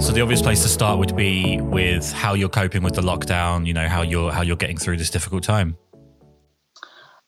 So the obvious place to start would be with how you're coping with the lockdown. You know how you're how you're getting through this difficult time.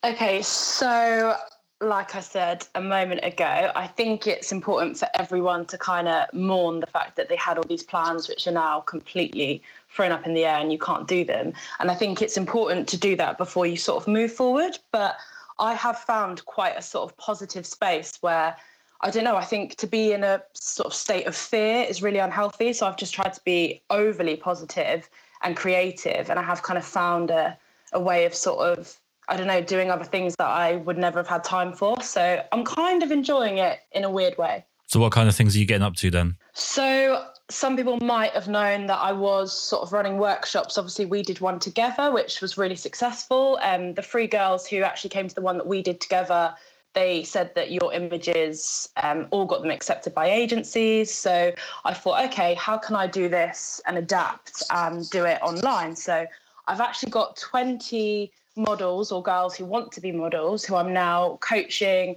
Okay, so like I said a moment ago, I think it's important for everyone to kind of mourn the fact that they had all these plans which are now completely thrown up in the air and you can't do them. And I think it's important to do that before you sort of move forward. But I have found quite a sort of positive space where I don't know, I think to be in a sort of state of fear is really unhealthy. So I've just tried to be overly positive and creative. And I have kind of found a, a way of sort of, I don't know, doing other things that I would never have had time for. So I'm kind of enjoying it in a weird way. So what kind of things are you getting up to then? So some people might have known that I was sort of running workshops. Obviously, we did one together, which was really successful. Um, the three girls who actually came to the one that we did together they said that your images um, all got them accepted by agencies. So I thought, okay, how can I do this and adapt and do it online? So I've actually got 20 models or girls who want to be models who I'm now coaching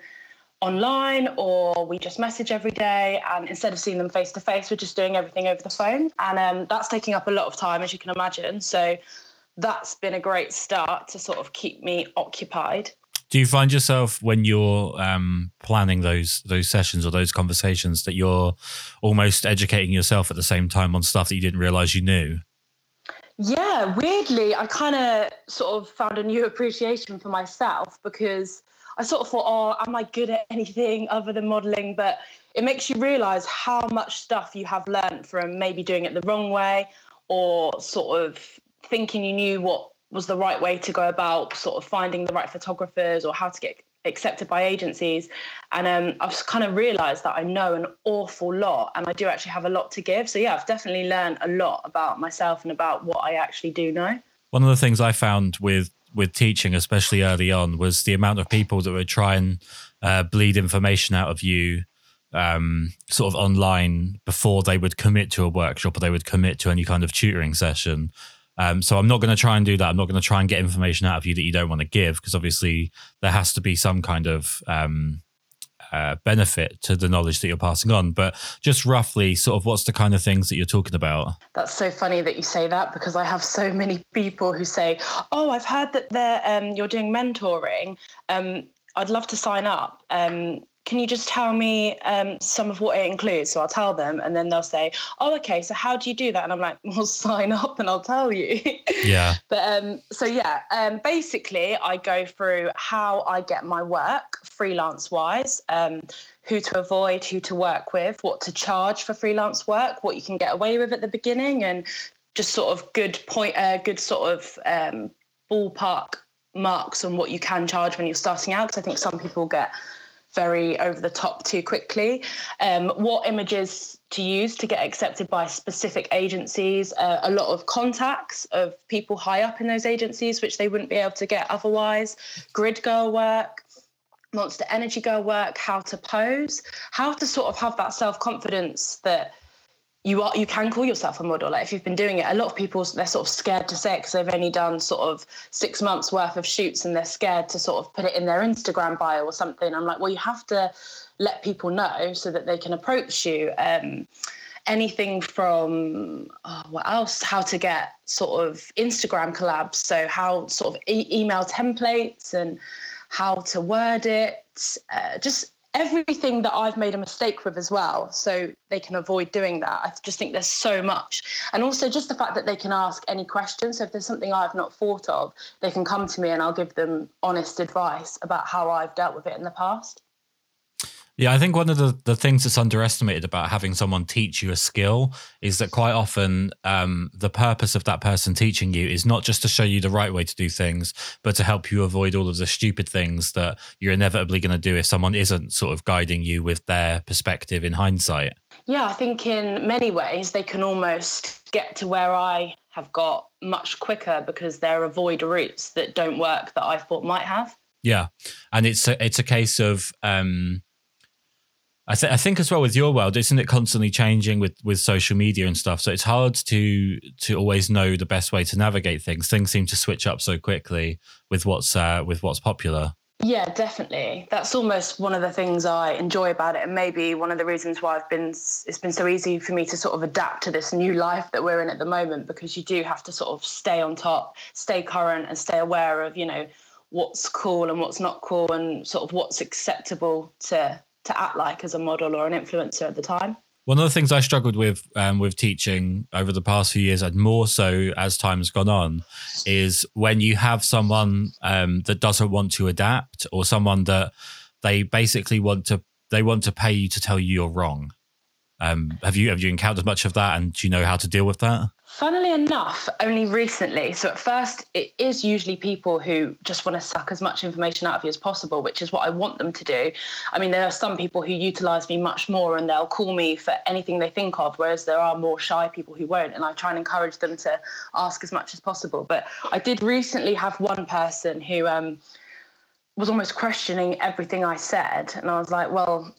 online or we just message every day and instead of seeing them face to face we're just doing everything over the phone. And um, that's taking up a lot of time as you can imagine. So that's been a great start to sort of keep me occupied. Do you find yourself when you're um, planning those those sessions or those conversations that you're almost educating yourself at the same time on stuff that you didn't realize you knew? Yeah, weirdly, I kind of sort of found a new appreciation for myself because I sort of thought, oh, am I good at anything other than modeling? But it makes you realize how much stuff you have learned from maybe doing it the wrong way or sort of thinking you knew what was the right way to go about sort of finding the right photographers or how to get accepted by agencies. And um, I've kind of realized that I know an awful lot and I do actually have a lot to give. So, yeah, I've definitely learned a lot about myself and about what I actually do know. One of the things I found with with teaching, especially early on, was the amount of people that would try and uh, bleed information out of you um, sort of online before they would commit to a workshop or they would commit to any kind of tutoring session. Um, so I'm not going to try and do that. I'm not going to try and get information out of you that you don't want to give because obviously there has to be some kind of um, uh, benefit to the knowledge that you're passing on. But just roughly, sort of, what's the kind of things that you're talking about? That's so funny that you say that because I have so many people who say, "Oh, I've heard that um, you're doing mentoring. Um, I'd love to sign up." Can you just tell me um, some of what it includes? So I'll tell them, and then they'll say, "Oh, okay. So how do you do that?" And I'm like, "Well, sign up, and I'll tell you." Yeah. but um, so yeah, um, basically, I go through how I get my work freelance wise, um, who to avoid, who to work with, what to charge for freelance work, what you can get away with at the beginning, and just sort of good point, uh, good sort of um, ballpark marks on what you can charge when you're starting out. Because I think some people get very over the top too quickly. Um, what images to use to get accepted by specific agencies? Uh, a lot of contacts of people high up in those agencies, which they wouldn't be able to get otherwise. Grid girl work. Monster Energy Girl work, how to pose, how to sort of have that self confidence that you are you can call yourself a model. Like if you've been doing it a lot of people they're sort of scared to say it because they've only done sort of six months worth of shoots and they're scared to sort of put it in their instagram bio or something. I'm like well you have to let people know so that they can approach you. Um, anything from oh, what else? How to get sort of instagram collabs. So how sort of e- email templates and how to word it. Uh, just everything that I've made a mistake with as well. So they can avoid doing that. I just think there's so much. And also just the fact that they can ask any questions. So if there's something I've not thought of, they can come to me and I'll give them honest advice about how I've dealt with it in the past. Yeah, I think one of the, the things that's underestimated about having someone teach you a skill is that quite often um, the purpose of that person teaching you is not just to show you the right way to do things, but to help you avoid all of the stupid things that you're inevitably going to do if someone isn't sort of guiding you with their perspective in hindsight. Yeah, I think in many ways they can almost get to where I have got much quicker because they're avoid routes that don't work that I thought might have. Yeah, and it's a, it's a case of um, I, th- I think as well with your world, isn't it constantly changing with with social media and stuff? So it's hard to to always know the best way to navigate things. Things seem to switch up so quickly with what's uh, with what's popular. Yeah, definitely. That's almost one of the things I enjoy about it, and maybe one of the reasons why I've been. It's been so easy for me to sort of adapt to this new life that we're in at the moment, because you do have to sort of stay on top, stay current, and stay aware of you know what's cool and what's not cool, and sort of what's acceptable to to act like as a model or an influencer at the time. One of the things I struggled with um, with teaching over the past few years, and more so as time's gone on, is when you have someone um, that doesn't want to adapt, or someone that they basically want to they want to pay you to tell you you're wrong. Um, have you have you encountered much of that, and do you know how to deal with that? Funnily enough, only recently. So at first, it is usually people who just want to suck as much information out of you as possible, which is what I want them to do. I mean, there are some people who utilize me much more and they'll call me for anything they think of, whereas there are more shy people who won't. And I try and encourage them to ask as much as possible. But I did recently have one person who um, was almost questioning everything I said. And I was like, well,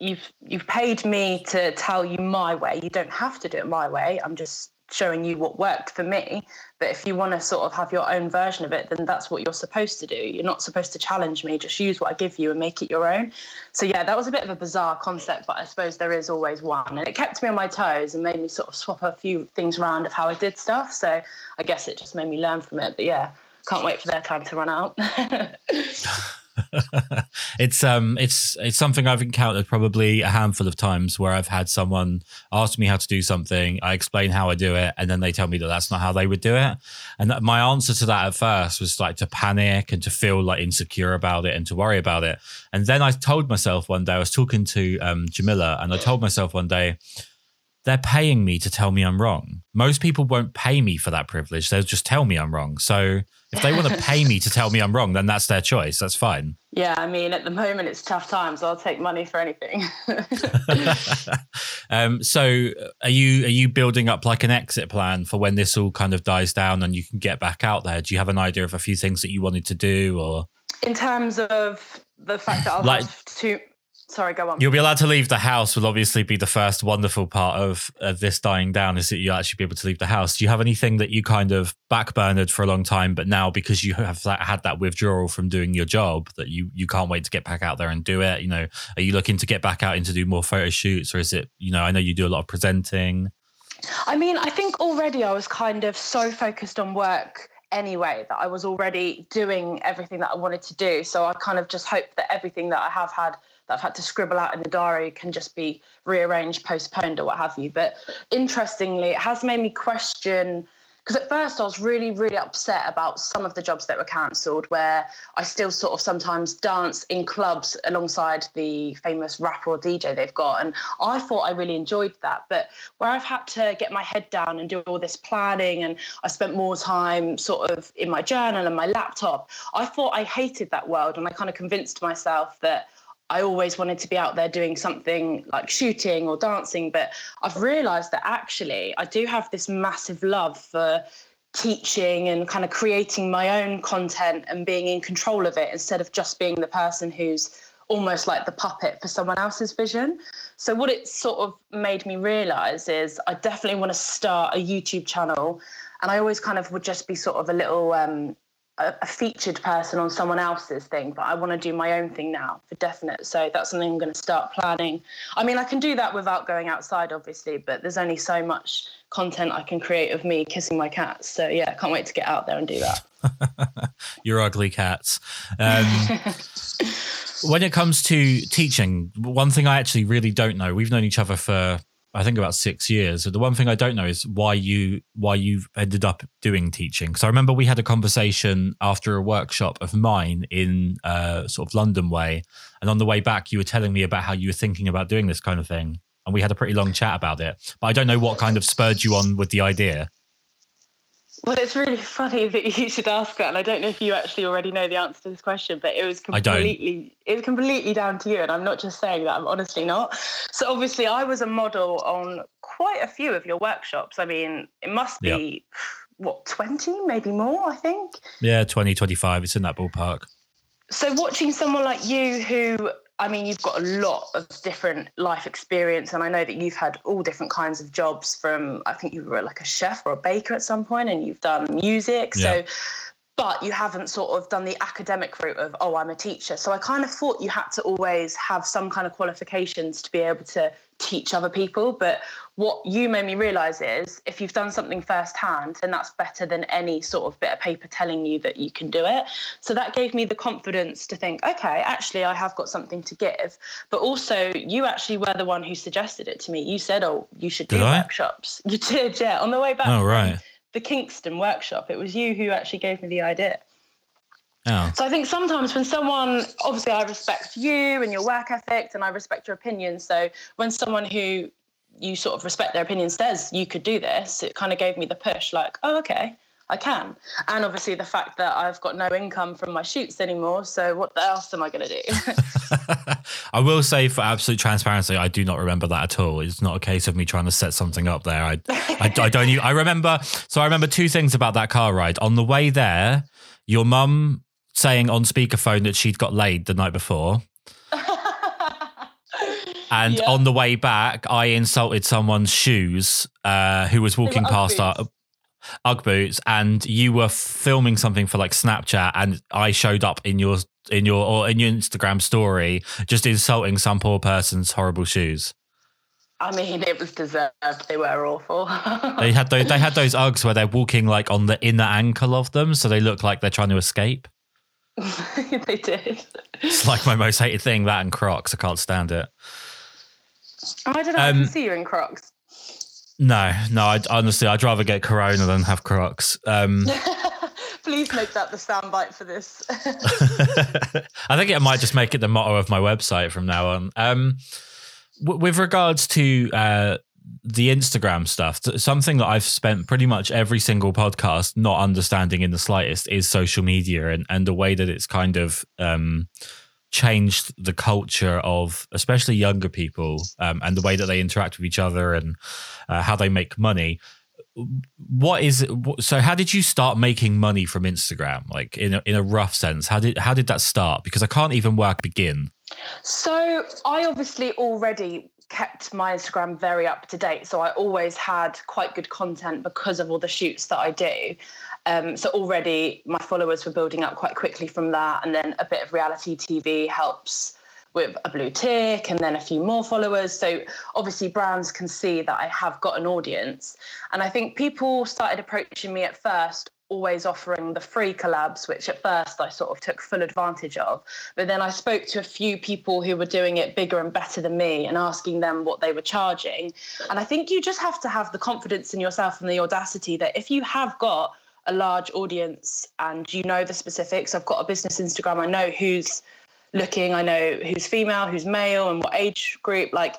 you've you've paid me to tell you my way. You don't have to do it my way. I'm just showing you what worked for me. But if you want to sort of have your own version of it, then that's what you're supposed to do. You're not supposed to challenge me, just use what I give you and make it your own. So, yeah, that was a bit of a bizarre concept, but I suppose there is always one. And it kept me on my toes and made me sort of swap a few things around of how I did stuff. So, I guess it just made me learn from it. But yeah, can't wait for their time to run out. it's um it's it's something I've encountered probably a handful of times where I've had someone ask me how to do something, I explain how I do it, and then they tell me that that's not how they would do it. And my answer to that at first was like to panic and to feel like insecure about it and to worry about it. And then I told myself one day I was talking to um, Jamila, and I told myself one day they're paying me to tell me I'm wrong. Most people won't pay me for that privilege. They'll just tell me I'm wrong. So if they want to pay me to tell me I'm wrong, then that's their choice. That's fine. Yeah, I mean, at the moment it's tough times. I'll take money for anything. um, so, are you are you building up like an exit plan for when this all kind of dies down and you can get back out there? Do you have an idea of a few things that you wanted to do, or in terms of the fact that I'll like, have to sorry, go on. You'll be allowed to leave the house. Will obviously be the first wonderful part of, of this dying down is that you actually be able to leave the house. Do you have anything that you kind of backburnered for a long time, but now because you have that, had that withdrawal from doing your job, that you you can't wait to get back out there and do it? You know, are you looking to get back out and to do more photo shoots, or is it you know? I know you do a lot of presenting. I mean, I think already I was kind of so focused on work anyway that I was already doing everything that I wanted to do. So I kind of just hope that everything that I have had that I've had to scribble out in the diary can just be rearranged, postponed, or what have you. But interestingly, it has made me question because at first I was really, really upset about some of the jobs that were cancelled, where I still sort of sometimes dance in clubs alongside the famous rapper or DJ they've got. And I thought I really enjoyed that. But where I've had to get my head down and do all this planning, and I spent more time sort of in my journal and my laptop, I thought I hated that world. And I kind of convinced myself that I always wanted to be out there doing something like shooting or dancing, but I've realized that actually I do have this massive love for teaching and kind of creating my own content and being in control of it instead of just being the person who's almost like the puppet for someone else's vision. So, what it sort of made me realize is I definitely want to start a YouTube channel. And I always kind of would just be sort of a little um, a, a featured person on someone else's thing, but I want to do my own thing now for definite. So that's something I'm going to start planning. I mean, I can do that without going outside, obviously, but there's only so much content I can create of me kissing my cats. So yeah, I can't wait to get out there and do that. Your ugly cats. Um, when it comes to teaching, one thing I actually really don't know, we've known each other for I think about six years. So the one thing I don't know is why you why you ended up doing teaching. Because I remember we had a conversation after a workshop of mine in uh, sort of London way, and on the way back, you were telling me about how you were thinking about doing this kind of thing, and we had a pretty long chat about it. But I don't know what kind of spurred you on with the idea. Well, it's really funny that you should ask that, and I don't know if you actually already know the answer to this question, but it was completely it was completely down to you, and I'm not just saying that. I'm honestly not. So obviously, I was a model on quite a few of your workshops. I mean, it must be yep. what 20, maybe more. I think. Yeah, 20, 25. It's in that ballpark. So watching someone like you who I mean, you've got a lot of different life experience, and I know that you've had all different kinds of jobs. From I think you were like a chef or a baker at some point, and you've done music. Yeah. So, but you haven't sort of done the academic route of oh, I'm a teacher. So I kind of thought you had to always have some kind of qualifications to be able to teach other people. But what you made me realize is if you've done something firsthand, then that's better than any sort of bit of paper telling you that you can do it. So that gave me the confidence to think, okay, actually, I have got something to give. But also, you actually were the one who suggested it to me. You said, oh, you should do workshops. You did, yeah. On the way back. Oh, right. The Kingston workshop. It was you who actually gave me the idea. Oh. So I think sometimes when someone, obviously, I respect you and your work ethic, and I respect your opinion. So when someone who you sort of respect their opinion says you could do this, it kind of gave me the push, like, oh, okay, I can. And obviously the fact that I've got no income from my shoots anymore. So what else am I going to do? I will say for absolute transparency, I do not remember that at all. It's not a case of me trying to set something up there. I, I, I don't even, I remember, so I remember two things about that car ride. On the way there, your mum saying on speakerphone that she'd got laid the night before. and yeah. on the way back, I insulted someone's shoes uh, who was walking past our Ugg boots, and you were filming something for like Snapchat, and I showed up in your in your or in your Instagram story, just insulting some poor person's horrible shoes. I mean, it was deserved. They were awful. they had those. They had those Uggs where they're walking like on the inner ankle of them, so they look like they're trying to escape. they did. It's like my most hated thing. That and Crocs. I can't stand it. Oh, I don't know. Um, I can see you in Crocs. No, no. I, honestly, I'd rather get Corona than have Crocs. Um, Please make that the soundbite for this. I think it might just make it the motto of my website from now on. Um, w- with regards to uh, the Instagram stuff, something that I've spent pretty much every single podcast not understanding in the slightest is social media and, and the way that it's kind of um, changed the culture of especially younger people um, and the way that they interact with each other and uh, how they make money. What is so? How did you start making money from Instagram? Like in a, in a rough sense, how did how did that start? Because I can't even work begin. So I obviously already kept my Instagram very up to date. So I always had quite good content because of all the shoots that I do. Um, so already my followers were building up quite quickly from that. And then a bit of reality TV helps with a blue tick and then a few more followers. So obviously brands can see that I have got an audience. And I think people started approaching me at first always offering the free collabs, which at first I sort of took full advantage of. But then I spoke to a few people who were doing it bigger and better than me and asking them what they were charging. And I think you just have to have the confidence in yourself and the audacity that if you have got a large audience and you know the specifics, I've got a business Instagram, I know who's looking, I know who's female, who's male, and what age group. Like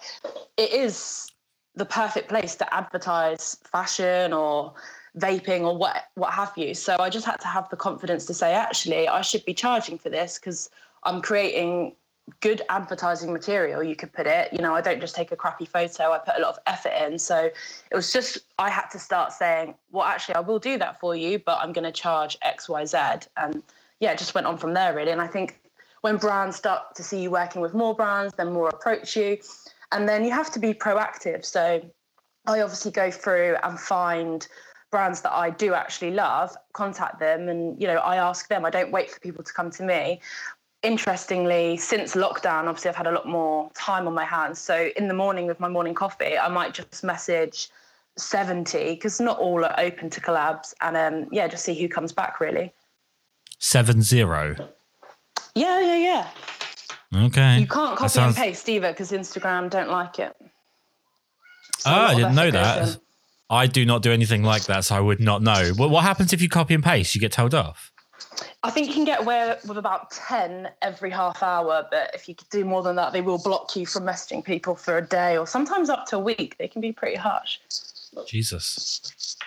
it is the perfect place to advertise fashion or vaping or what what have you. So I just had to have the confidence to say, actually, I should be charging for this because I'm creating good advertising material you could put it. You know i don't just take a crappy photo i put a lot of effort in. So it was just i had to start saying well actually i will do that for you but i'm going to charge xyz and yeah it just went on from there really. And i think when brands start to see you working with more brands then more approach you. And then you have to be proactive. So i obviously go through and find brands that I do actually love, contact them and you know, I ask them. I don't wait for people to come to me. Interestingly, since lockdown, obviously I've had a lot more time on my hands. So in the morning with my morning coffee, I might just message 70 because not all are open to collabs and um yeah, just see who comes back really. Seven zero. Yeah, yeah, yeah. Okay. You can't copy sounds... and paste either because Instagram don't like it. So oh, I didn't know that. I do not do anything like that, so I would not know. What, what happens if you copy and paste? You get told off. I think you can get away with about 10 every half hour, but if you do more than that, they will block you from messaging people for a day or sometimes up to a week. They can be pretty harsh. Jesus.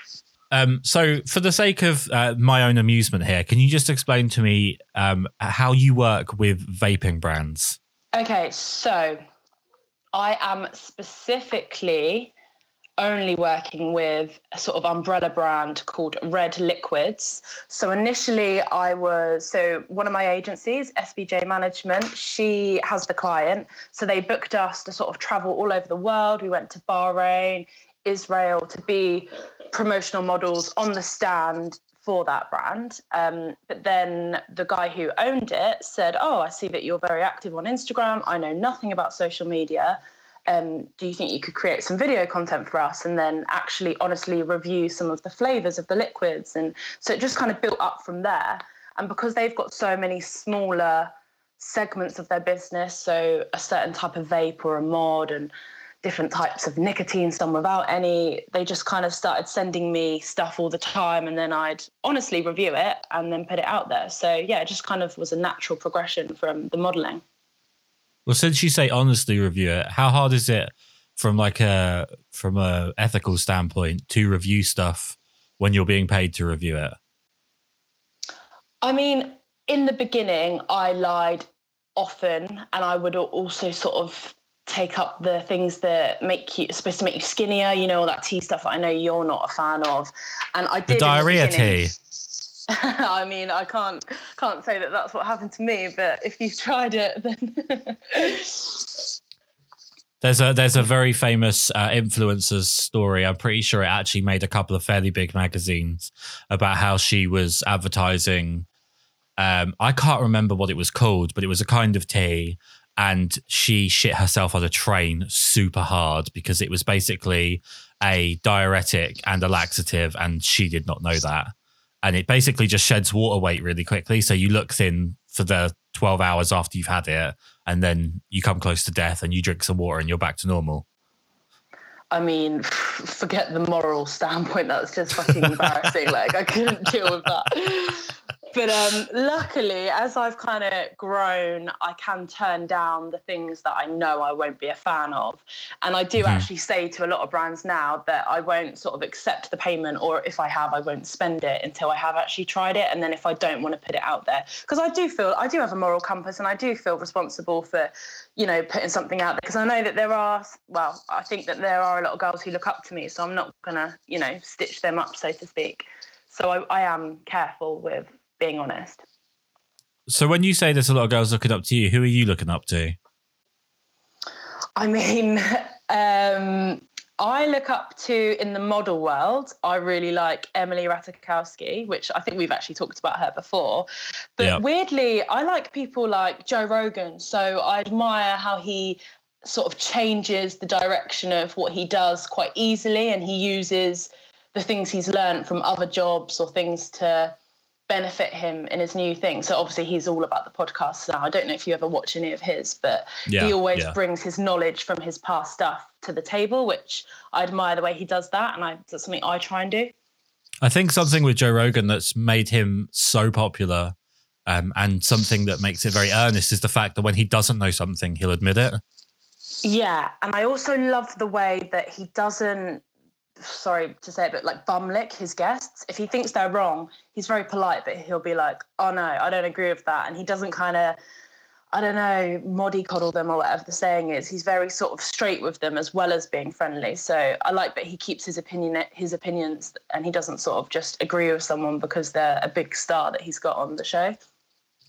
Um, so, for the sake of uh, my own amusement here, can you just explain to me um, how you work with vaping brands? Okay, so I am specifically only working with a sort of umbrella brand called Red Liquids. So initially, I was so one of my agencies, SBJ Management, she has the client. So they booked us to sort of travel all over the world. We went to Bahrain, Israel to be promotional models on the stand for that brand. Um, but then the guy who owned it said, Oh, I see that you're very active on Instagram. I know nothing about social media um, do you think you could create some video content for us and then actually honestly review some of the flavors of the liquids? And so it just kind of built up from there. And because they've got so many smaller segments of their business so a certain type of vape or a mod and different types of nicotine some without any they just kind of started sending me stuff all the time and then i'd honestly review it and then put it out there. So yeah it just kind of was a natural progression from the modeling well, since you say honestly review it, how hard is it from like a from a ethical standpoint to review stuff when you're being paid to review it? I mean, in the beginning, I lied often, and I would also sort of take up the things that make you supposed to make you skinnier. You know, all that tea stuff that I know you're not a fan of, and I did the diarrhea the tea. I mean, I can't can't say that that's what happened to me, but if you've tried it, then. There's a there's a very famous uh, influencer's story. I'm pretty sure it actually made a couple of fairly big magazines about how she was advertising. Um, I can't remember what it was called, but it was a kind of tea, and she shit herself on a train super hard because it was basically a diuretic and a laxative, and she did not know that and it basically just sheds water weight really quickly. So you look thin for the 12 hours after you've had it, and then you come close to death and you drink some water and you're back to normal. I mean, forget the moral standpoint. That's just fucking embarrassing. like, I couldn't deal with that but um, luckily, as I've kind of grown, I can turn down the things that I know I won't be a fan of. And I do mm-hmm. actually say to a lot of brands now that I won't sort of accept the payment, or if I have, I won't spend it until I have actually tried it. And then if I don't want to put it out there, because I do feel I do have a moral compass and I do feel responsible for, you know, putting something out there. Because I know that there are, well, I think that there are a lot of girls who look up to me. So I'm not going to, you know, stitch them up, so to speak. So I, I am careful with being honest. So when you say there's a lot of girls looking up to you, who are you looking up to? I mean, um, I look up to in the model world. I really like Emily Ratajkowski, which I think we've actually talked about her before. But yep. weirdly, I like people like Joe Rogan. So I admire how he sort of changes the direction of what he does quite easily, and he uses the things he's learned from other jobs or things to benefit him in his new thing. So obviously he's all about the podcast now. I don't know if you ever watch any of his, but yeah, he always yeah. brings his knowledge from his past stuff to the table, which I admire the way he does that, and I, that's something I try and do. I think something with Joe Rogan that's made him so popular, um, and something that makes it very earnest is the fact that when he doesn't know something, he'll admit it. Yeah, and I also love the way that he doesn't sorry to say it, but like bum lick his guests. If he thinks they're wrong, he's very polite, but he'll be like, "Oh no, I don't agree with that," and he doesn't kind of, I don't know, moddy-coddle them or whatever the saying is. He's very sort of straight with them as well as being friendly. So I like that he keeps his opinion, his opinions, and he doesn't sort of just agree with someone because they're a big star that he's got on the show.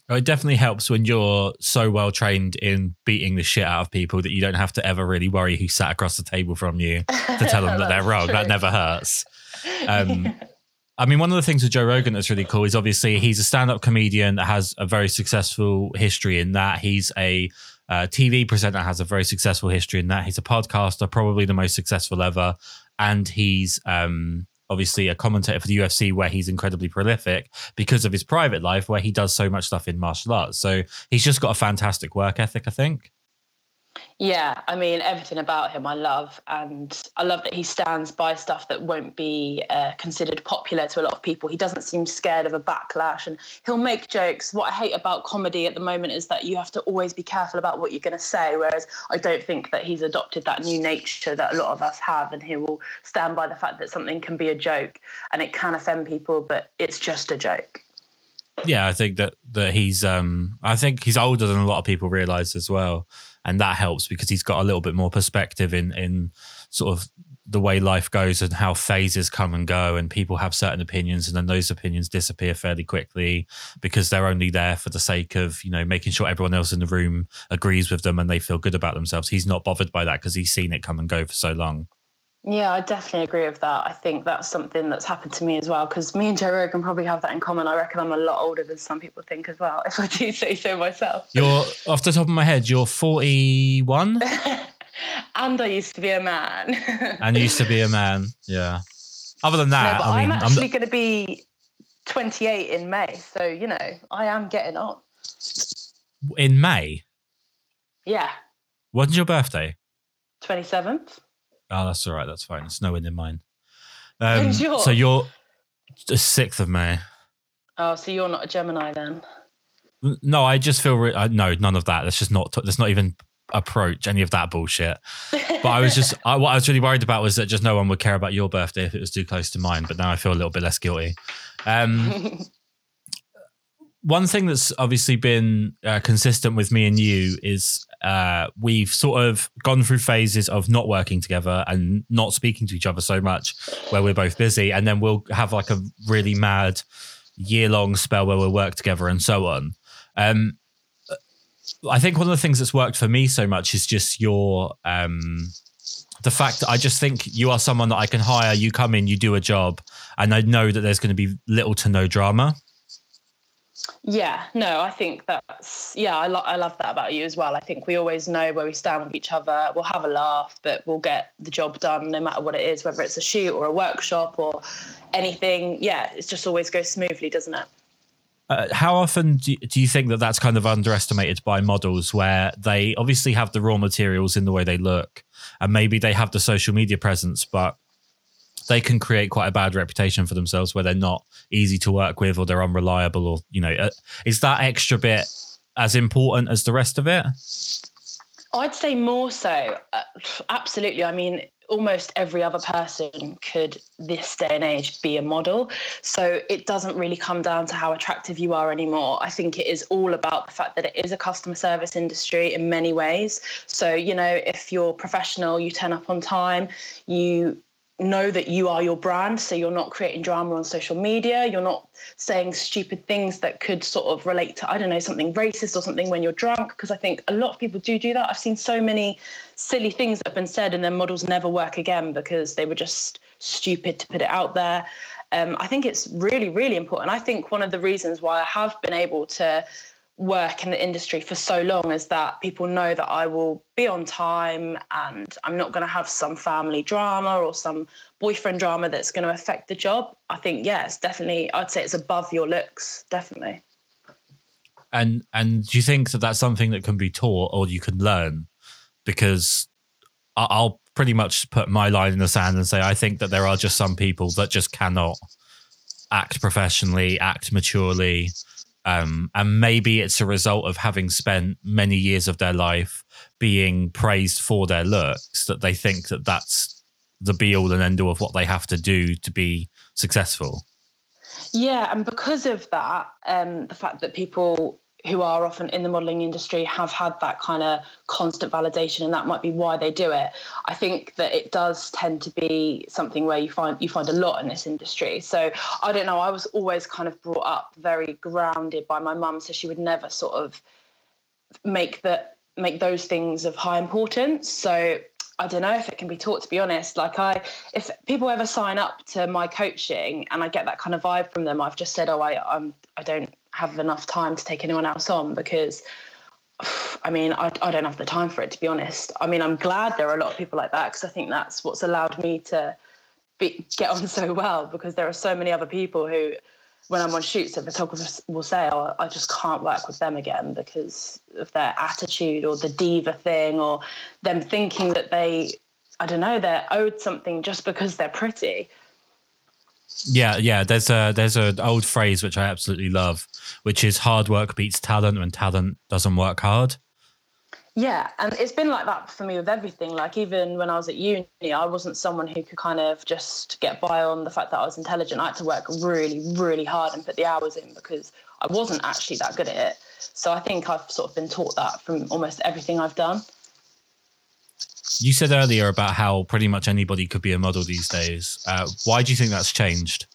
It definitely helps when you're so well trained in beating the shit out of people that you don't have to ever really worry who sat across the table from you to tell them that they're wrong. True. That never hurts. Um, I mean, one of the things with Joe Rogan that's really cool is obviously he's a stand up comedian that has a very successful history in that. He's a uh, TV presenter, that has a very successful history in that. He's a podcaster, probably the most successful ever. And he's um, obviously a commentator for the UFC where he's incredibly prolific because of his private life where he does so much stuff in martial arts. So he's just got a fantastic work ethic, I think. Yeah, I mean everything about him I love, and I love that he stands by stuff that won't be uh, considered popular to a lot of people. He doesn't seem scared of a backlash, and he'll make jokes. What I hate about comedy at the moment is that you have to always be careful about what you're going to say. Whereas I don't think that he's adopted that new nature that a lot of us have, and he will stand by the fact that something can be a joke and it can offend people, but it's just a joke. Yeah, I think that that he's um I think he's older than a lot of people realize as well and that helps because he's got a little bit more perspective in in sort of the way life goes and how phases come and go and people have certain opinions and then those opinions disappear fairly quickly because they're only there for the sake of you know making sure everyone else in the room agrees with them and they feel good about themselves. He's not bothered by that because he's seen it come and go for so long yeah, I definitely agree with that. I think that's something that's happened to me as well because me and Joe Rogan probably have that in common. I reckon I'm a lot older than some people think as well, if I do say so myself. You're off the top of my head, you're 41? and I used to be a man. and used to be a man, yeah. Other than that, no, I mean, I'm actually going to be 28 in May, so you know I am getting on. In May. Yeah. When's your birthday? 27th. Oh, that's all right. That's fine. It's nowhere near mine. Um, so you're the sixth of May. Oh, so you're not a Gemini then? No, I just feel re- uh, no, none of that. Let's just not. Let's not even approach any of that bullshit. But I was just I, what I was really worried about was that just no one would care about your birthday if it was too close to mine. But now I feel a little bit less guilty. Um, one thing that's obviously been uh, consistent with me and you is uh, we've sort of gone through phases of not working together and not speaking to each other so much where we're both busy. And then we'll have like a really mad year long spell where we'll work together and so on. Um, i think one of the things that's worked for me so much is just your um, the fact that i just think you are someone that i can hire you come in you do a job and i know that there's going to be little to no drama yeah, no, I think that's yeah, I, lo- I love that about you as well. I think we always know where we stand with each other. We'll have a laugh, but we'll get the job done no matter what it is, whether it's a shoot or a workshop or anything. Yeah, it just always goes smoothly, doesn't it? Uh, how often do you, do you think that that's kind of underestimated by models where they obviously have the raw materials in the way they look and maybe they have the social media presence but they can create quite a bad reputation for themselves where they're not easy to work with or they're unreliable or you know uh, is that extra bit as important as the rest of it? I'd say more so uh, absolutely. I mean almost every other person could this day and age be a model. So it doesn't really come down to how attractive you are anymore. I think it is all about the fact that it is a customer service industry in many ways. So you know if you're professional you turn up on time you know that you are your brand so you're not creating drama on social media you're not saying stupid things that could sort of relate to i don't know something racist or something when you're drunk because i think a lot of people do do that. I've seen so many silly things that have been said and then models never work again because they were just stupid to put it out there. Um, i think it's really really important. I think one of the reasons why i have been able to work in the industry for so long is that people know that I will be on time and I'm not going to have some family drama or some boyfriend drama that's going to affect the job. I think yeah, it's definitely I'd say it's above your looks, definitely. And and do you think that that's something that can be taught or you can learn? Because I'll pretty much put my line in the sand and say I think that there are just some people that just cannot act professionally, act maturely, um, and maybe it's a result of having spent many years of their life being praised for their looks that they think that that's the be all and end all of what they have to do to be successful. Yeah, and because of that, um, the fact that people who are often in the modeling industry have had that kind of constant validation and that might be why they do it. I think that it does tend to be something where you find you find a lot in this industry. So i don't know i was always kind of brought up very grounded by my mum so she would never sort of make that make those things of high importance. So I don't know if it can be taught to be honest. Like I if people ever sign up to my coaching and I get that kind of vibe from them, I've just said, Oh, I I'm I don't have enough time to take anyone else on because I mean, I, I don't have the time for it to be honest. I mean, I'm glad there are a lot of people like that because I think that's what's allowed me to be, get on so well because there are so many other people who, when I'm on shoots, the photographers will say, oh, I just can't work with them again because of their attitude or the diva thing or them thinking that they, I don't know, they're owed something just because they're pretty. Yeah, yeah. There's a there's an old phrase which I absolutely love, which is hard work beats talent when talent doesn't work hard. Yeah, and it's been like that for me with everything. Like even when I was at uni, I wasn't someone who could kind of just get by on the fact that I was intelligent. I had to work really, really hard and put the hours in because I wasn't actually that good at it. So I think I've sort of been taught that from almost everything I've done. You said earlier about how pretty much anybody could be a model these days. Uh, why do you think that's changed?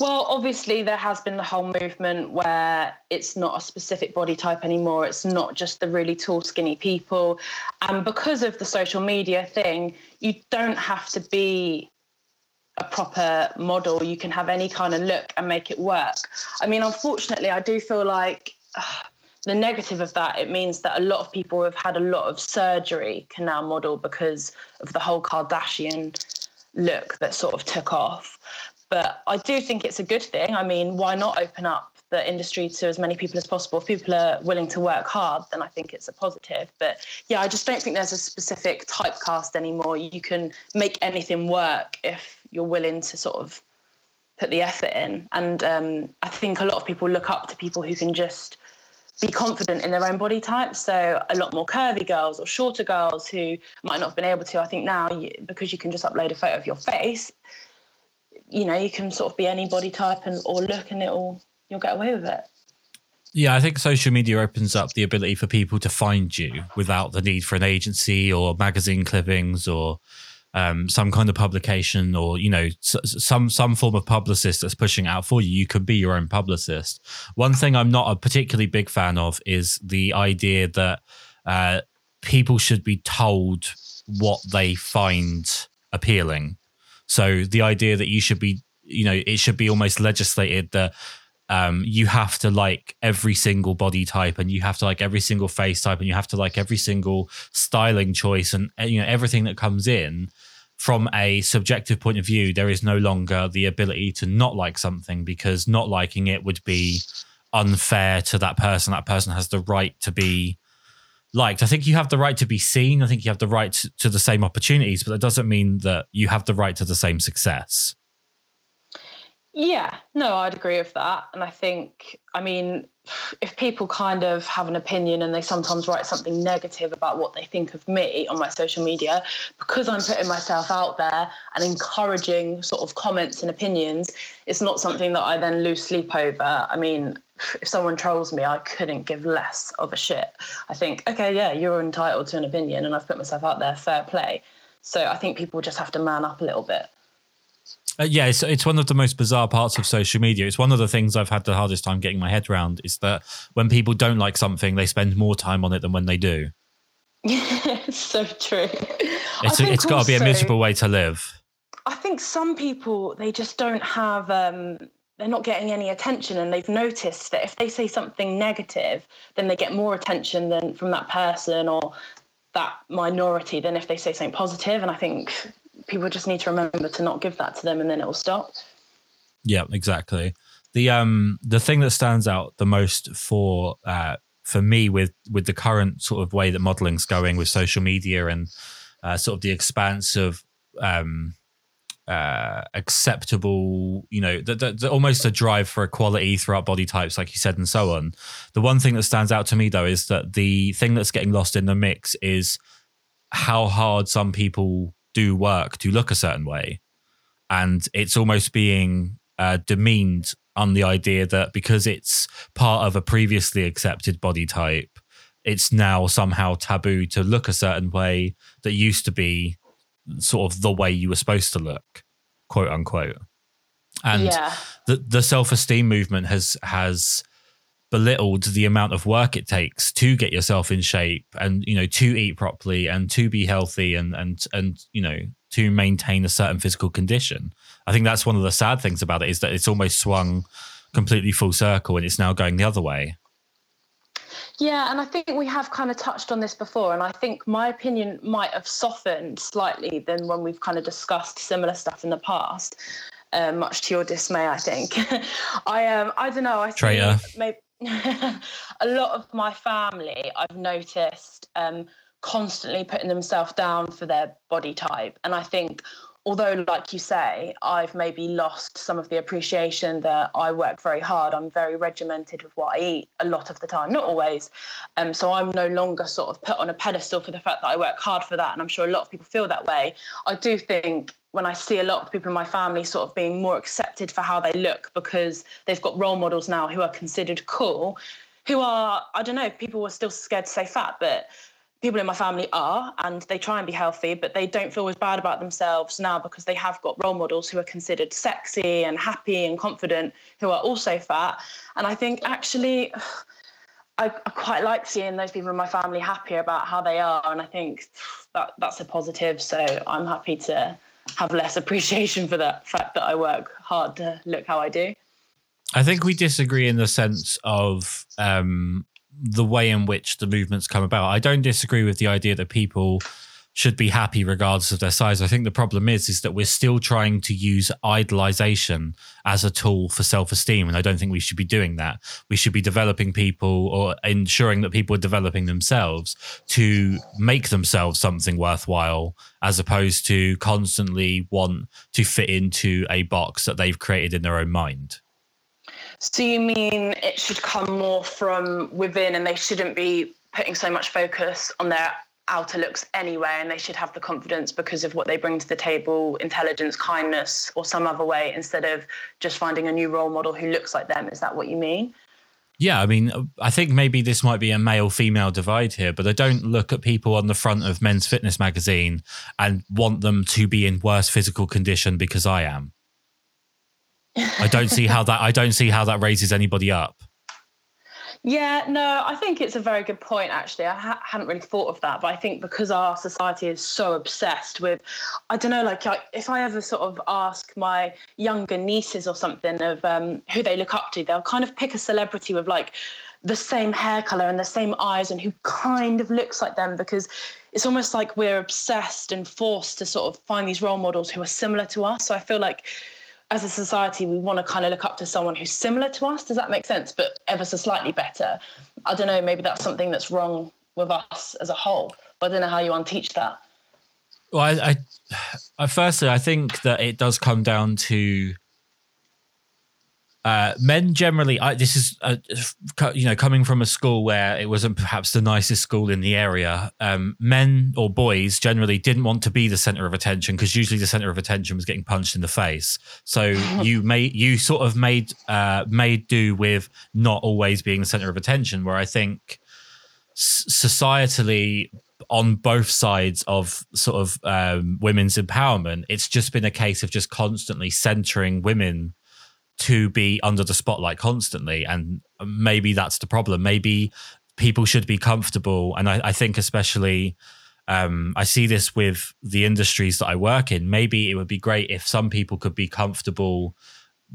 Well, obviously, there has been the whole movement where it's not a specific body type anymore. It's not just the really tall, skinny people. And because of the social media thing, you don't have to be a proper model. You can have any kind of look and make it work. I mean, unfortunately, I do feel like. The negative of that, it means that a lot of people who have had a lot of surgery can now model because of the whole Kardashian look that sort of took off. But I do think it's a good thing. I mean, why not open up the industry to as many people as possible? If people are willing to work hard, then I think it's a positive. But yeah, I just don't think there's a specific typecast anymore. You can make anything work if you're willing to sort of put the effort in. And um, I think a lot of people look up to people who can just be confident in their own body type. So a lot more curvy girls or shorter girls who might not have been able to. I think now you, because you can just upload a photo of your face, you know, you can sort of be any body type and or look, and it'll you'll get away with it. Yeah, I think social media opens up the ability for people to find you without the need for an agency or magazine clippings or um, some kind of publication or you know some some form of publicist that's pushing out for you. You could be your own publicist. One thing I'm not a particularly big fan of is the idea that uh, people should be told what they find appealing. So the idea that you should be, you know, it should be almost legislated that um, you have to like every single body type and you have to like every single face type and you have to like every single styling choice and you know everything that comes in from a subjective point of view there is no longer the ability to not like something because not liking it would be unfair to that person that person has the right to be liked. I think you have the right to be seen. I think you have the right to, the same opportunities, but that doesn't mean that you have the right to the same success. Yeah, no, I'd agree with that. And I think, I mean, if people kind of have an opinion and they sometimes write something negative about what they think of me on my social media, because I'm putting myself out there and encouraging sort of comments and opinions, it's not something that I then lose sleep over. I mean, if someone trolls me, I couldn't give less of a shit. I think, okay, yeah, you're entitled to an opinion and I've put myself out there, fair play. So I think people just have to man up a little bit. Uh, yeah, it's, it's one of the most bizarre parts of social media. It's one of the things I've had the hardest time getting my head around is that when people don't like something, they spend more time on it than when they do. It's so true. It's, it's got to be a miserable way to live. I think some people, they just don't have um, they're not getting any attention and they've noticed that if they say something negative then they get more attention than from that person or that minority than if they say something positive and i think people just need to remember to not give that to them and then it will stop yeah exactly the um the thing that stands out the most for uh for me with with the current sort of way that modeling's going with social media and uh, sort of the expanse of um uh, acceptable, you know, the, the, the, almost a drive for equality throughout body types, like you said, and so on. The one thing that stands out to me, though, is that the thing that's getting lost in the mix is how hard some people do work to look a certain way. And it's almost being uh, demeaned on the idea that because it's part of a previously accepted body type, it's now somehow taboo to look a certain way that used to be sort of the way you were supposed to look, quote unquote. And yeah. the the self esteem movement has has belittled the amount of work it takes to get yourself in shape and you know to eat properly and to be healthy and and and you know to maintain a certain physical condition. I think that's one of the sad things about it is that it's almost swung completely full circle and it's now going the other way. Yeah, and I think we have kind of touched on this before, and I think my opinion might have softened slightly than when we've kind of discussed similar stuff in the past. Uh, much to your dismay, I think. I um, I don't know. I Traitor. maybe a lot of my family, I've noticed, um, constantly putting themselves down for their body type, and I think although, like you say, I've maybe lost some of the appreciation that I work very hard. I'm very regimented with what I eat a lot of the time, not always. Um, so I'm no longer sort of put on a pedestal for the fact that I work hard for that. And I'm sure a lot of people feel that way. I do think when I see a lot of people in my family sort of being more accepted for how they look because they've got role models now who are considered cool, who are, I don't know, people were still scared to say fat, but people in my family are and they try and be healthy but they don't feel as bad about themselves now because they have got role models who are considered sexy and happy and confident who are also fat. And i think actually I, I, quite like seeing those people in my family happier about how they are and i think that that's a positive so i'm happy to have less appreciation for that fact that i work hard to look how i do. I think we disagree in the sense of um, the way in which the movements come about. I don't disagree with the idea that people should be happy regardless of their size. I think the problem is is that we're still trying to use idolization as a tool for self-esteem and I don't think we should be doing that. We should be developing people or ensuring that people are developing themselves to make themselves something worthwhile as opposed to constantly want to fit into a box that they've created in their own mind. So you mean it should come more from within and they shouldn't be putting so much focus on their outer looks anyway and they should have the confidence because of what they bring to the table intelligence kindness or some other way instead of just finding a new role model who looks like them is that what you mean yeah, I mean, I think maybe this might be a male female divide here, but I don't look at people on the front of Men's Fitness magazine and want them to be in worse physical condition because I am. I don't see how that I don't see how that raises anybody up. Yeah, no, I think it's a very good point. Actually, I ha- hadn't really thought of that, but I think because our society is so obsessed with, I don't know, like if I ever sort of ask my younger nieces or something of um, who they look up to, they'll kind of pick a celebrity with like the same hair color and the same eyes and who kind of looks like them because it's almost like we're obsessed and forced to sort of find these role models who are similar to us. So I feel like as a society, we want to kind of look up to someone who's similar to us. Does that make sense? But ever so slightly better. I don't know. Maybe that's something that's wrong with us as a whole. But I don't know how you unteach that. Well, I, I, I firstly, I think that it does come down to uh, men generally, I, this is uh, you know coming from a school where it wasn't perhaps the nicest school in the area. Um, men or boys generally didn't want to be the center of attention because usually the center of attention was getting punched in the face. So you made you sort of made uh, made do with not always being the center of attention. Where I think societally on both sides of sort of um, women's empowerment, it's just been a case of just constantly centering women to be under the spotlight constantly. And maybe that's the problem. Maybe people should be comfortable. And I, I think, especially, um, I see this with the industries that I work in. Maybe it would be great if some people could be comfortable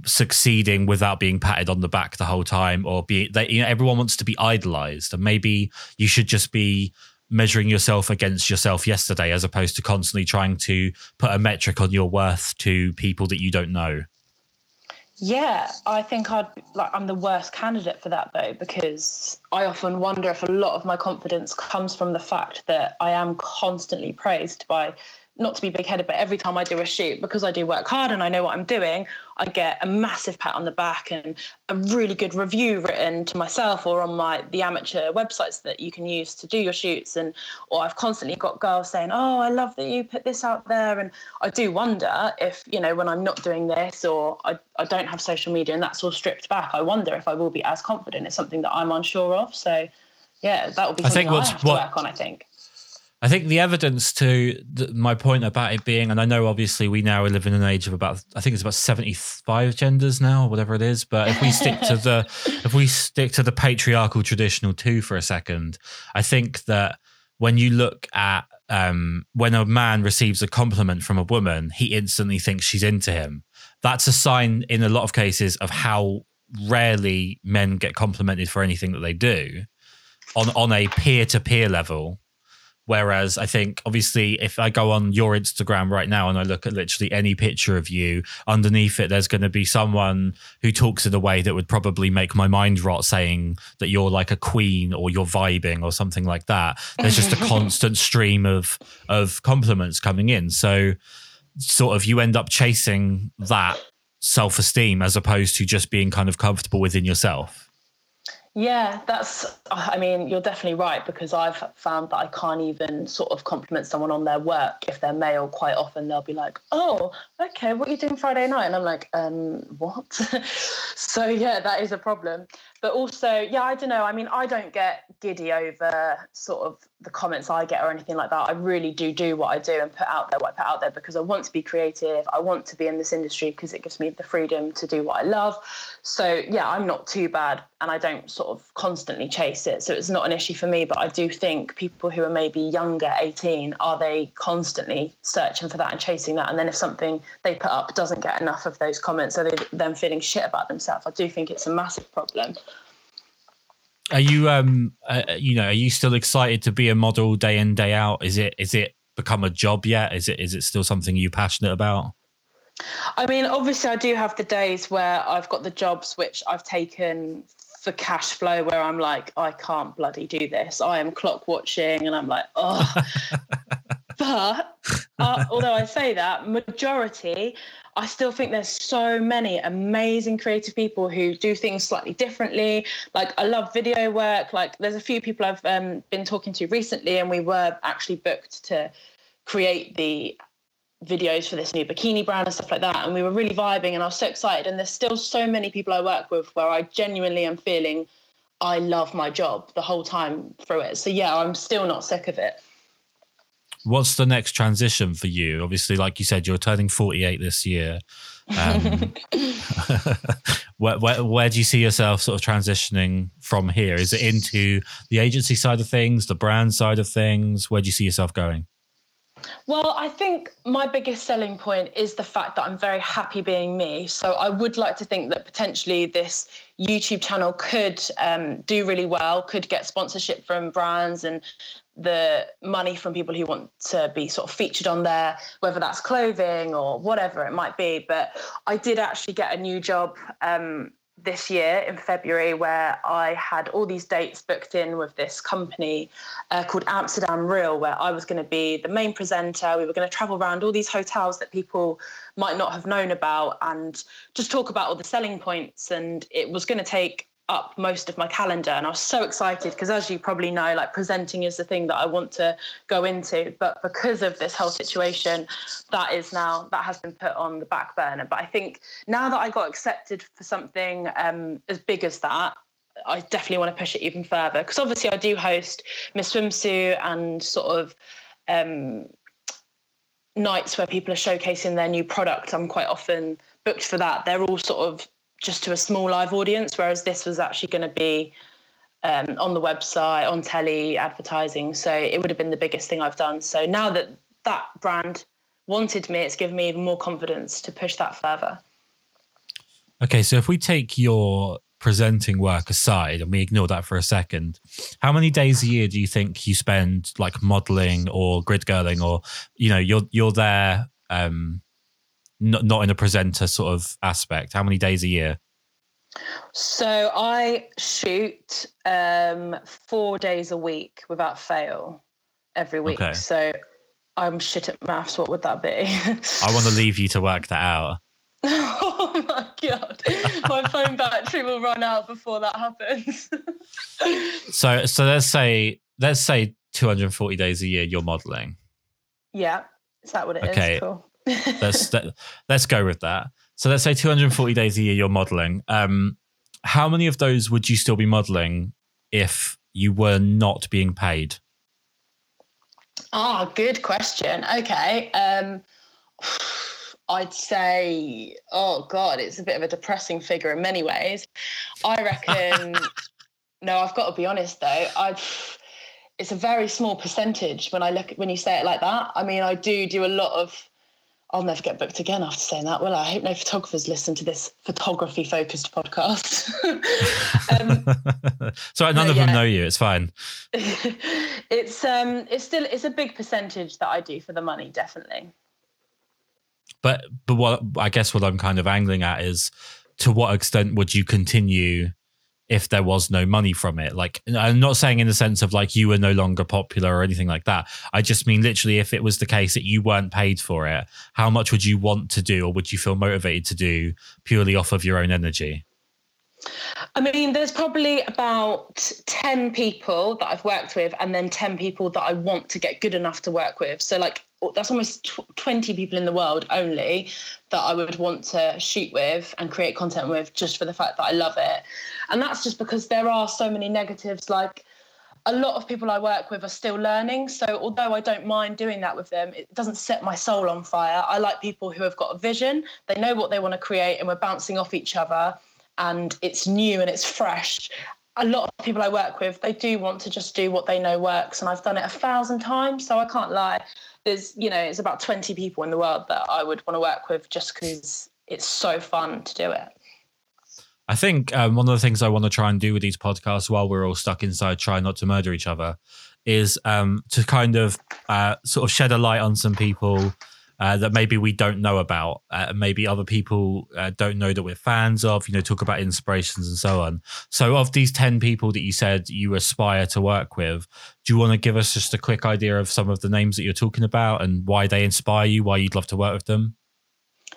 succeeding without being patted on the back the whole time or be that you know everyone wants to be idolized and maybe you should just be measuring yourself against yourself yesterday as opposed to constantly trying to put a metric on your worth to people that you don't know yeah, I think I'd like I'm the worst candidate for that though because I often wonder if a lot of my confidence comes from the fact that I am constantly praised by not to be big headed, but every time I do a shoot, because I do work hard and I know what I'm doing, I get a massive pat on the back and a really good review written to myself or on my the amateur websites that you can use to do your shoots. And or I've constantly got girls saying, Oh, I love that you put this out there. And I do wonder if, you know, when I'm not doing this or I, I don't have social media and that's all stripped back, I wonder if I will be as confident. It's something that I'm unsure of. So yeah, that will be something I, think what's, I have to what, work on, I think. I think the evidence to the, my point about it being, and I know obviously we now live in an age of about, I think it's about seventy-five genders now, or whatever it is. But if we stick to the, if we stick to the patriarchal traditional two for a second, I think that when you look at um, when a man receives a compliment from a woman, he instantly thinks she's into him. That's a sign in a lot of cases of how rarely men get complimented for anything that they do on on a peer to peer level Whereas I think, obviously, if I go on your Instagram right now and I look at literally any picture of you, underneath it, there's going to be someone who talks in a way that would probably make my mind rot, saying that you're like a queen or you're vibing or something like that. There's just a constant stream of of compliments coming in. So, sort of, you end up chasing that self esteem as opposed to just being kind of comfortable within yourself. Yeah, that's, I mean, you're definitely right because I've found that I can't even sort of compliment someone on their work if they're male. Quite often they'll be like, oh, okay, what are you doing Friday night? And I'm like, um, what? so, yeah, that is a problem but also yeah i don't know. I mean i don't get giddy over sort of the comments i get or anything like that. I really do do what i do and put out there what i put out there because i want to be creative. I want to be in this industry because it gives me the freedom to do what i love. So yeah i'm not too bad and i don't sort of constantly chase it. So it's not an issue for me but i do think people who are maybe younger 18 are they constantly searching for that and chasing that? And then if something they put up doesn't get enough of those comments are they then feeling shit about themselves? I do think it's a massive problem are you um uh, you know are you still excited to be a model day in day out? Is it is it become a job yet? Is it is it still something you passionate about? I mean, obviously, I do have the days where I've got the jobs which I've taken for cash flow where I'm like, I can't bloody do this. I am clock watching and I'm like, oh. but uh, although I say that, majority I still think there's so many amazing creative people who do things slightly differently. Like I love video work. Like there's a few people I've um, been talking to recently, and we were actually booked to create the videos for this new bikini brand and stuff like that. And we were really vibing, and I was so excited. And there's still so many people I work with where I genuinely am feeling I love my job the whole time through it. So yeah, I'm still not sick of it. What's the next transition for you? Obviously, like you said, you're turning 48 this year. Um, where, where, where do you see yourself sort of transitioning from here? Is it into the agency side of things, the brand side of things? Where do you see yourself going? Well, I think my biggest selling point is the fact that I'm very happy being me. So I would like to think that potentially this YouTube channel could um, do really well, could get sponsorship from brands and the money from people who want to be sort of featured on there, whether that's clothing or whatever it might be. But I did actually get a new job um, this year in February where I had all these dates booked in with this company uh, called Amsterdam Real, where I was going to be the main presenter. We were going to travel around all these hotels that people might not have known about and just talk about all the selling points. And it was going to take up most of my calendar and I was so excited because as you probably know like presenting is the thing that I want to go into but because of this whole situation that is now that has been put on the back burner. But I think now that I got accepted for something um, as big as that I definitely want to push it even further. Because obviously I do host Miss Swimsuit and sort of um, nights where people are showcasing their new product. I'm quite often booked for that. They're all sort of just to a small live audience, whereas this was actually going to be um, on the website, on telly, advertising. So it would have been the biggest thing I've done. So now that that brand wanted me, it's given me even more confidence to push that further. Okay, so if we take your presenting work aside and we ignore that for a second, how many days a year do you think you spend like modeling or grid girling or you know you're you're there um not not in a presenter sort of aspect? How many days a year? So I shoot um, four days a week without fail every week. Okay. So I'm shit at maths. What would that be? I want to leave you to work that out. oh my god, my phone battery will run out before that happens. so, so let's say let's say 240 days a year you're modeling. Yeah, is that what it okay. is? Cool let's let, us let us go with that. So let's say 240 days a year you're modeling. Um, how many of those would you still be modeling if you were not being paid? Ah, oh, good question. Okay. Um, I'd say, oh God, it's a bit of a depressing figure in many ways. I reckon, no, I've got to be honest though. I, it's a very small percentage when I look when you say it like that. I mean, I do do a lot of I'll never get booked again after saying that. Well, I hope no photographers listen to this photography focused podcast. um, Sorry, none of yeah. them know you. It's fine. it's um, it's still it's a big percentage that I do for the money, definitely. But but what I guess what I'm kind of angling at is to what extent would you continue if there was no money from it. Like, I'm not saying in the sense of like you were no longer popular or anything like that. I just mean literally if it was the case that you weren't paid for it, how much would you want to do or would you feel motivated to do purely off of your own energy? I mean, there's probably about 10 people that I've worked with, and then 10 people that I want to get good enough to work with. So, like, that's almost 20 people in the world only that I would want to shoot with and create content with just for the fact that I love it. And that's just because there are so many negatives. Like, a lot of people I work with are still learning. So, although I don't mind doing that with them, it doesn't set my soul on fire. I like people who have got a vision, they know what they want to create, and we're bouncing off each other and it's new and it's fresh. A lot of people I work with, they do want to just do what they know works. And I've done it a thousand times. So I can't lie. There's, you know, it's about 20 people in the world that I would want to work with just because it's so fun to do it. I think um, one of the things I want to try and do with these podcasts while we're all stuck inside, trying not to murder each other, is um, to kind of uh, sort of shed a light on some people uh, that maybe we don't know about. Uh, maybe other people uh, don't know that we're fans of, you know, talk about inspirations and so on. So, of these 10 people that you said you aspire to work with, do you want to give us just a quick idea of some of the names that you're talking about and why they inspire you, why you'd love to work with them?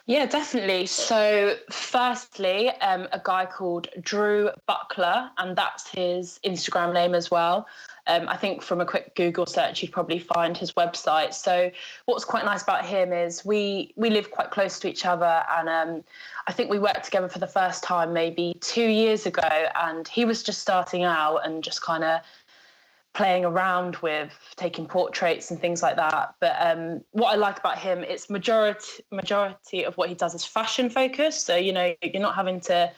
Yeah, definitely. So, firstly, um, a guy called Drew Buckler, and that's his Instagram name as well. Um, I think from a quick Google search, you'd probably find his website. So what's quite nice about him is we we live quite close to each other, and um, I think we worked together for the first time maybe two years ago, and he was just starting out and just kind of playing around with taking portraits and things like that. But um, what I like about him, it's majority majority of what he does is fashion focused. So you know you're not having to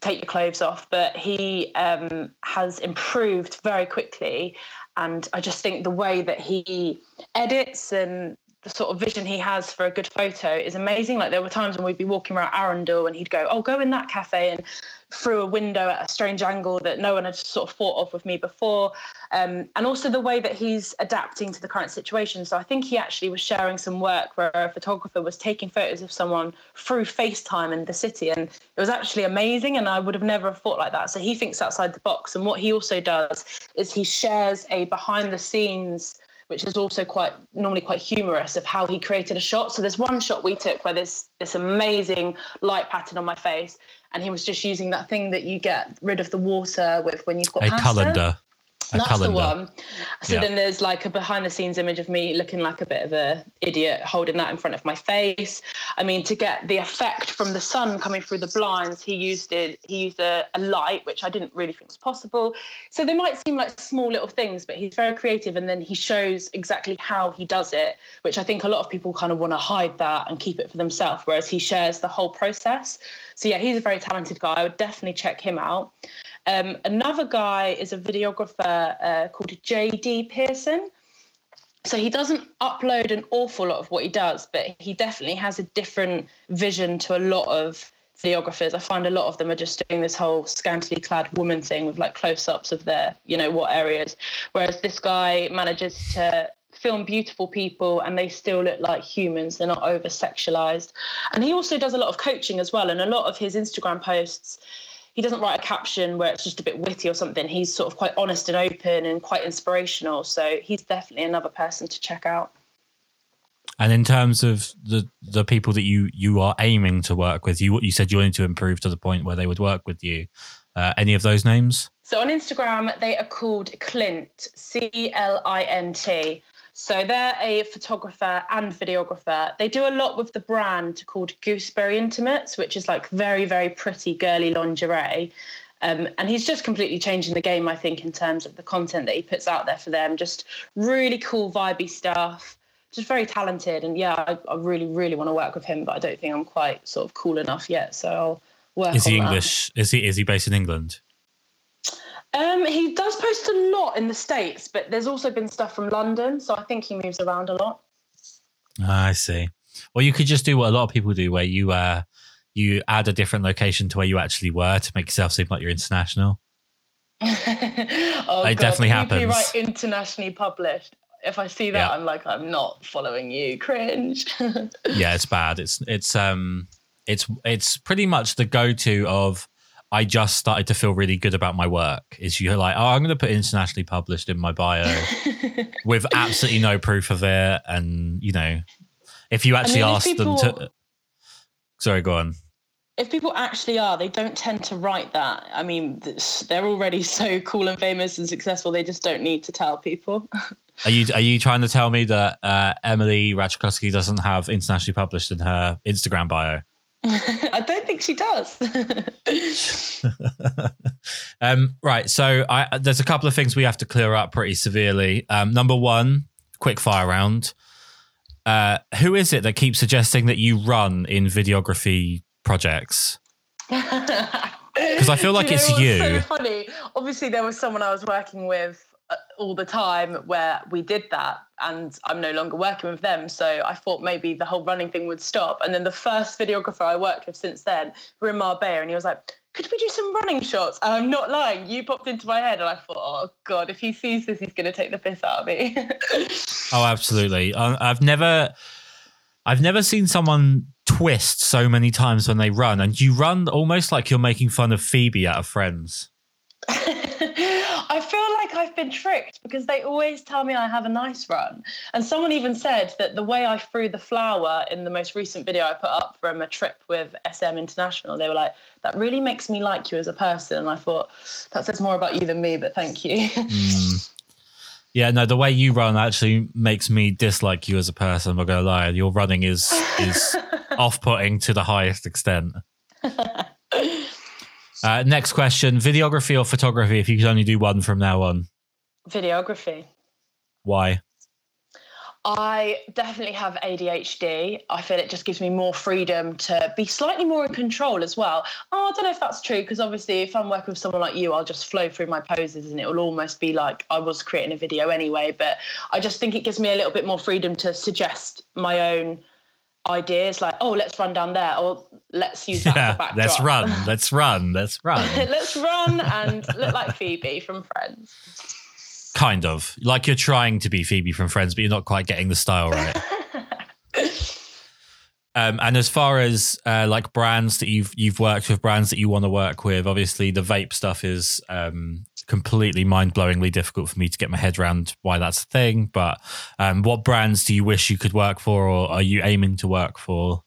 take your clothes off, but he um, has improved very quickly. And I just think the way that he edits and the sort of vision he has for a good photo is amazing. Like there were times when we'd be walking around Arundel and he'd go, "Oh, go in that cafe," and through a window at a strange angle that no one had sort of thought of with me before. Um, and also the way that he's adapting to the current situation. So I think he actually was sharing some work where a photographer was taking photos of someone through FaceTime in the city. And it was actually amazing. And I would have never thought like that. So he thinks outside the box. And what he also does is he shares a behind the scenes which is also quite normally quite humorous of how he created a shot. So there's one shot we took where there's this amazing light pattern on my face, and he was just using that thing that you get rid of the water with when you've got a pasta. colander. That's calendar. the one. So yeah. then there's like a behind the scenes image of me looking like a bit of a idiot holding that in front of my face. I mean, to get the effect from the sun coming through the blinds, he used it. He used a, a light, which I didn't really think was possible. So they might seem like small little things, but he's very creative, and then he shows exactly how he does it, which I think a lot of people kind of want to hide that and keep it for themselves, whereas he shares the whole process. So yeah, he's a very talented guy. I would definitely check him out. Um, another guy is a videographer uh, called JD Pearson. So he doesn't upload an awful lot of what he does, but he definitely has a different vision to a lot of videographers. I find a lot of them are just doing this whole scantily clad woman thing with like close ups of their, you know, what areas. Whereas this guy manages to film beautiful people and they still look like humans. They're not over sexualized. And he also does a lot of coaching as well. And a lot of his Instagram posts, he doesn't write a caption where it's just a bit witty or something. He's sort of quite honest and open and quite inspirational. So he's definitely another person to check out. And in terms of the the people that you you are aiming to work with, you you said you wanted to improve to the point where they would work with you. Uh, any of those names? So on Instagram, they are called Clint, C L I N T. So they're a photographer and videographer. They do a lot with the brand called Gooseberry Intimates, which is like very, very pretty girly lingerie. Um, and he's just completely changing the game, I think, in terms of the content that he puts out there for them. Just really cool, vibey stuff. Just very talented. And yeah, I, I really, really want to work with him, but I don't think I'm quite sort of cool enough yet. So I'll work. Is he English? That. Is he is he based in England? Um, he does post a lot in the States, but there's also been stuff from London. So I think he moves around a lot. Ah, I see. Well, you could just do what a lot of people do, where you uh, you add a different location to where you actually were to make yourself seem like you're international. oh, it God. definitely happens. Right, internationally published. If I see that, yeah. I'm like, I'm not following you. Cringe. yeah, it's bad. It's it's um it's it's pretty much the go-to of I just started to feel really good about my work. Is you're like, oh, I'm going to put internationally published in my bio with absolutely no proof of it, and you know, if you actually I mean, ask people... them to, sorry, go on. if people actually are, they don't tend to write that. I mean, they're already so cool and famous and successful. They just don't need to tell people. Are you are you trying to tell me that uh, Emily Ratajkowski doesn't have internationally published in her Instagram bio? I don't think she does. um, right. So I, there's a couple of things we have to clear up pretty severely. Um, number one, quick fire round. Uh, who is it that keeps suggesting that you run in videography projects? Because I feel like you know, it's you. So funny. Obviously, there was someone I was working with Uh, all the time where we did that and I'm no longer working with them. So I thought maybe the whole running thing would stop. And then the first videographer I worked with since then, we are in Marbella, and he was like, could we do some running shots? And I'm not lying. You popped into my head, and I thought, oh god, if he sees this, he's going to take the piss out of me. oh, absolutely. I've never, I've never seen someone twist so many times when they run, and you run almost like you're making fun of Phoebe out of Friends. I feel like I've been tricked because they always tell me I have a nice run. And someone even said that the way I threw the flower in the most recent video I put up from a trip with SM International, they were like, that really makes me like you as a person. And I thought, that says more about you than me, but thank you. mm. Yeah, no, the way you run actually makes me dislike you as a person. I'm not gonna lie. Your running is is off putting to the highest extent. Uh, next question: videography or photography? If you could only do one from now on. Videography. Why? I definitely have ADHD. I feel it just gives me more freedom to be slightly more in control as well. Oh, I don't know if that's true because obviously, if I'm working with someone like you, I'll just flow through my poses and it will almost be like I was creating a video anyway. But I just think it gives me a little bit more freedom to suggest my own ideas like oh let's run down there or let's use that yeah, let's run let's run let's run let's run and look like phoebe from friends kind of like you're trying to be phoebe from friends but you're not quite getting the style right um, and as far as uh, like brands that you've you've worked with brands that you want to work with obviously the vape stuff is um, completely mind-blowingly difficult for me to get my head around why that's a thing. But um, what brands do you wish you could work for, or are you aiming to work for?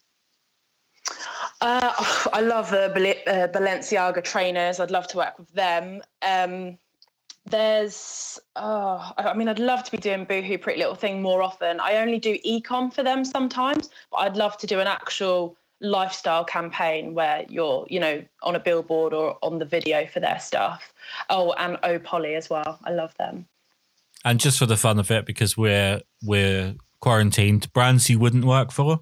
Uh, I love the uh, Balenciaga trainers. I'd love to work with them. Um, there's, oh, I mean, I'd love to be doing Boohoo Pretty Little Thing more often. I only do ecom for them sometimes, but I'd love to do an actual lifestyle campaign where you're, you know, on a billboard or on the video for their stuff. Oh, and Oh Polly as well. I love them. And just for the fun of it, because we're we're quarantined, brands you wouldn't work for?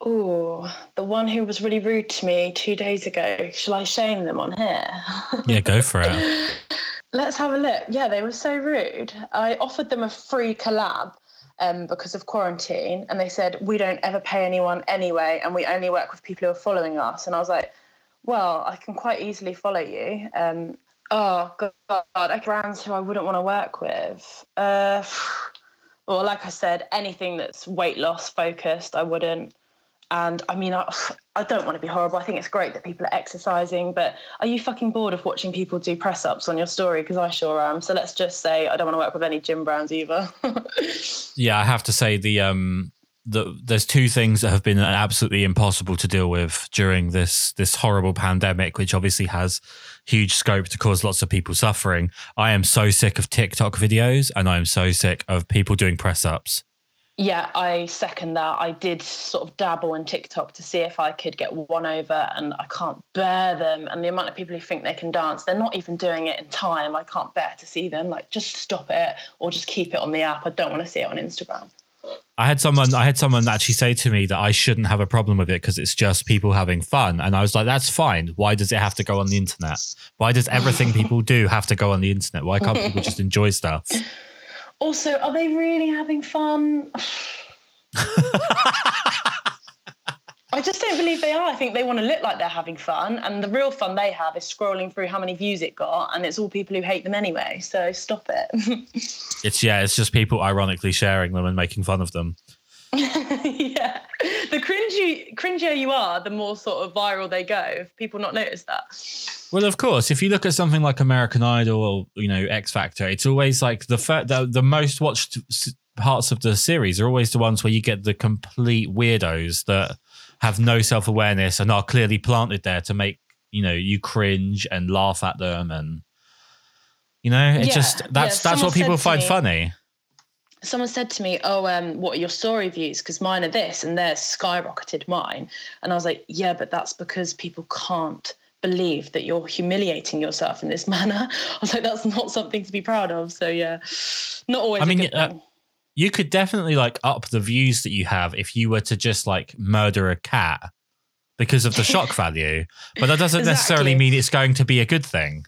Oh, the one who was really rude to me two days ago. Shall I shame them on here? yeah, go for it. Let's have a look. Yeah, they were so rude. I offered them a free collab um, because of quarantine. And they said, we don't ever pay anyone anyway, and we only work with people who are following us. And I was like, well, I can quite easily follow you. Um, oh, God, I brands who I wouldn't want to work with. Uh, well, like I said, anything that's weight loss focused, I wouldn't. And I mean, I, I don't want to be horrible. I think it's great that people are exercising, but are you fucking bored of watching people do press ups on your story? Because I sure am. So let's just say I don't want to work with any gym brands either. yeah, I have to say the um the, there's two things that have been absolutely impossible to deal with during this this horrible pandemic, which obviously has huge scope to cause lots of people suffering. I am so sick of TikTok videos, and I am so sick of people doing press ups. Yeah, I second that. I did sort of dabble in TikTok to see if I could get one over, and I can't bear them. And the amount of people who think they can dance, they're not even doing it in time. I can't bear to see them. Like, just stop it or just keep it on the app. I don't want to see it on Instagram. I had someone I had someone actually say to me that I shouldn't have a problem with it because it's just people having fun. And I was like, that's fine. Why does it have to go on the internet? Why does everything people do have to go on the internet? Why can't people just enjoy stuff? Also, are they really having fun? I just don't believe they are. I think they want to look like they're having fun, and the real fun they have is scrolling through how many views it got, and it's all people who hate them anyway. So stop it. it's yeah, it's just people ironically sharing them and making fun of them. yeah, the cringy, cringier you are, the more sort of viral they go. If people not notice that. Well, of course, if you look at something like American Idol or you know X Factor, it's always like the the, the most watched parts of the series are always the ones where you get the complete weirdos that have no self awareness and are clearly planted there to make you know you cringe and laugh at them and you know it Yeah, just yeah, that's that's what people find me- funny. Someone said to me, "Oh, um, what are your story views? Because mine are this, and theirs skyrocketed mine." And I was like, "Yeah, but that's because people can't believe that you're humiliating yourself in this manner." I was like, "That's not something to be proud of." So yeah, not always. I mean, uh. You could definitely like up the views that you have if you were to just like murder a cat because of the shock value, but that doesn't necessarily mean it's going to be a good thing.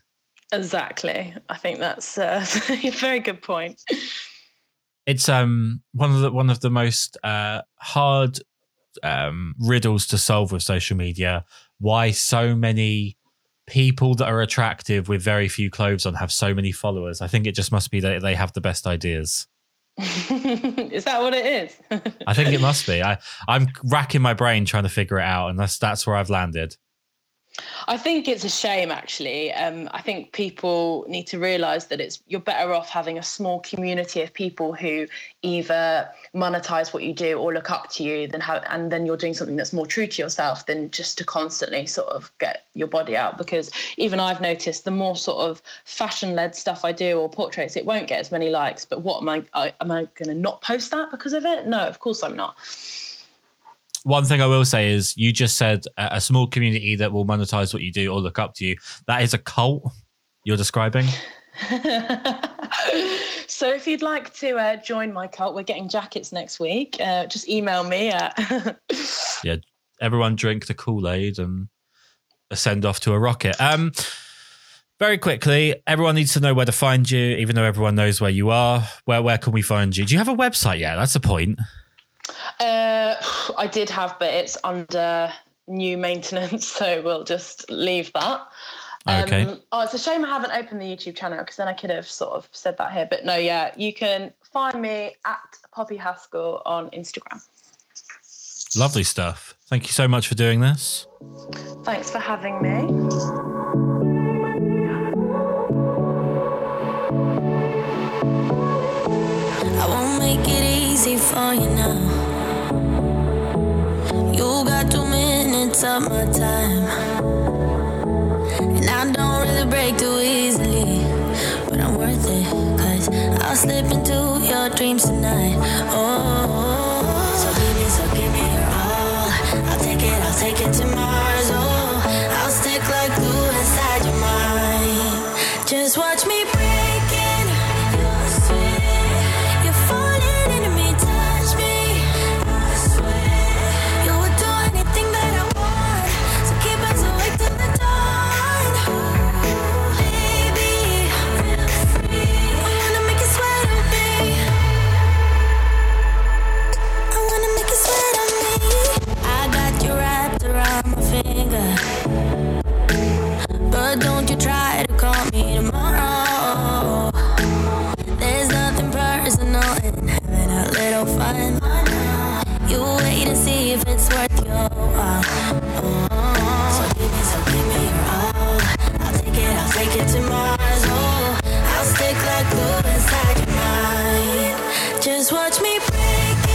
exactly. I think that's uh, a very good point. It's um one of the one of the most uh hard um riddles to solve with social media. Why so many people that are attractive with very few clothes on have so many followers. I think it just must be that they have the best ideas. Is that what it is? i think it must be. I i'm racking my brain trying to figure it out and that's that's where i've landed I think it's a shame, actually. Um, I think people need to realise that it's you're better off having a small community of people who either monetize what you do or look up to you, than and then you're doing something that's more true to yourself than just to constantly sort of get your body out. Because even I've noticed the more sort of fashion-led stuff I do or portraits, it won't get as many likes. But what am I? I am I going to not post that because of it? No, of course I'm not. One thing i will say is you just said a, a small community that will monetize what you do or look up to you that is a cult you're describing so if you'd like to uh, join my cult, we're getting jackets next week. Uh, just email me at yeah, everyone drink the Kool Aid and ascend off to a rocket. Um, very quickly, everyone needs to know where to find you, even though everyone knows where you are. Where where can we find you? Do you have a website yet? That's the point. Uh, I did have, but it's under new maintenance, so we'll just leave that. Okay. Um, oh, it's a shame I haven't opened the YouTube channel because then I could have sort of said that here. But no, yeah, you can find me at Poppy Haskell on Instagram. Lovely stuff. Thank you so much for doing this. Thanks for having me. I won't make it easy for you now. Minutes of my time. And I don't really break too easily. But I'm worth it, cause I'll slip into your dreams tonight. Oh, so give me, so give me your all. I'll take it, I'll take it to Mars. Oh, I'll stick like glue inside your mind. Just watch me But don't you try to call me tomorrow. There's nothing personal in having a little fun. You wait and see if it's worth your while. So give me, so give me your all. I'll take it, I'll take it to Mars. Oh, I'll stick like glue inside your mind. Just watch me break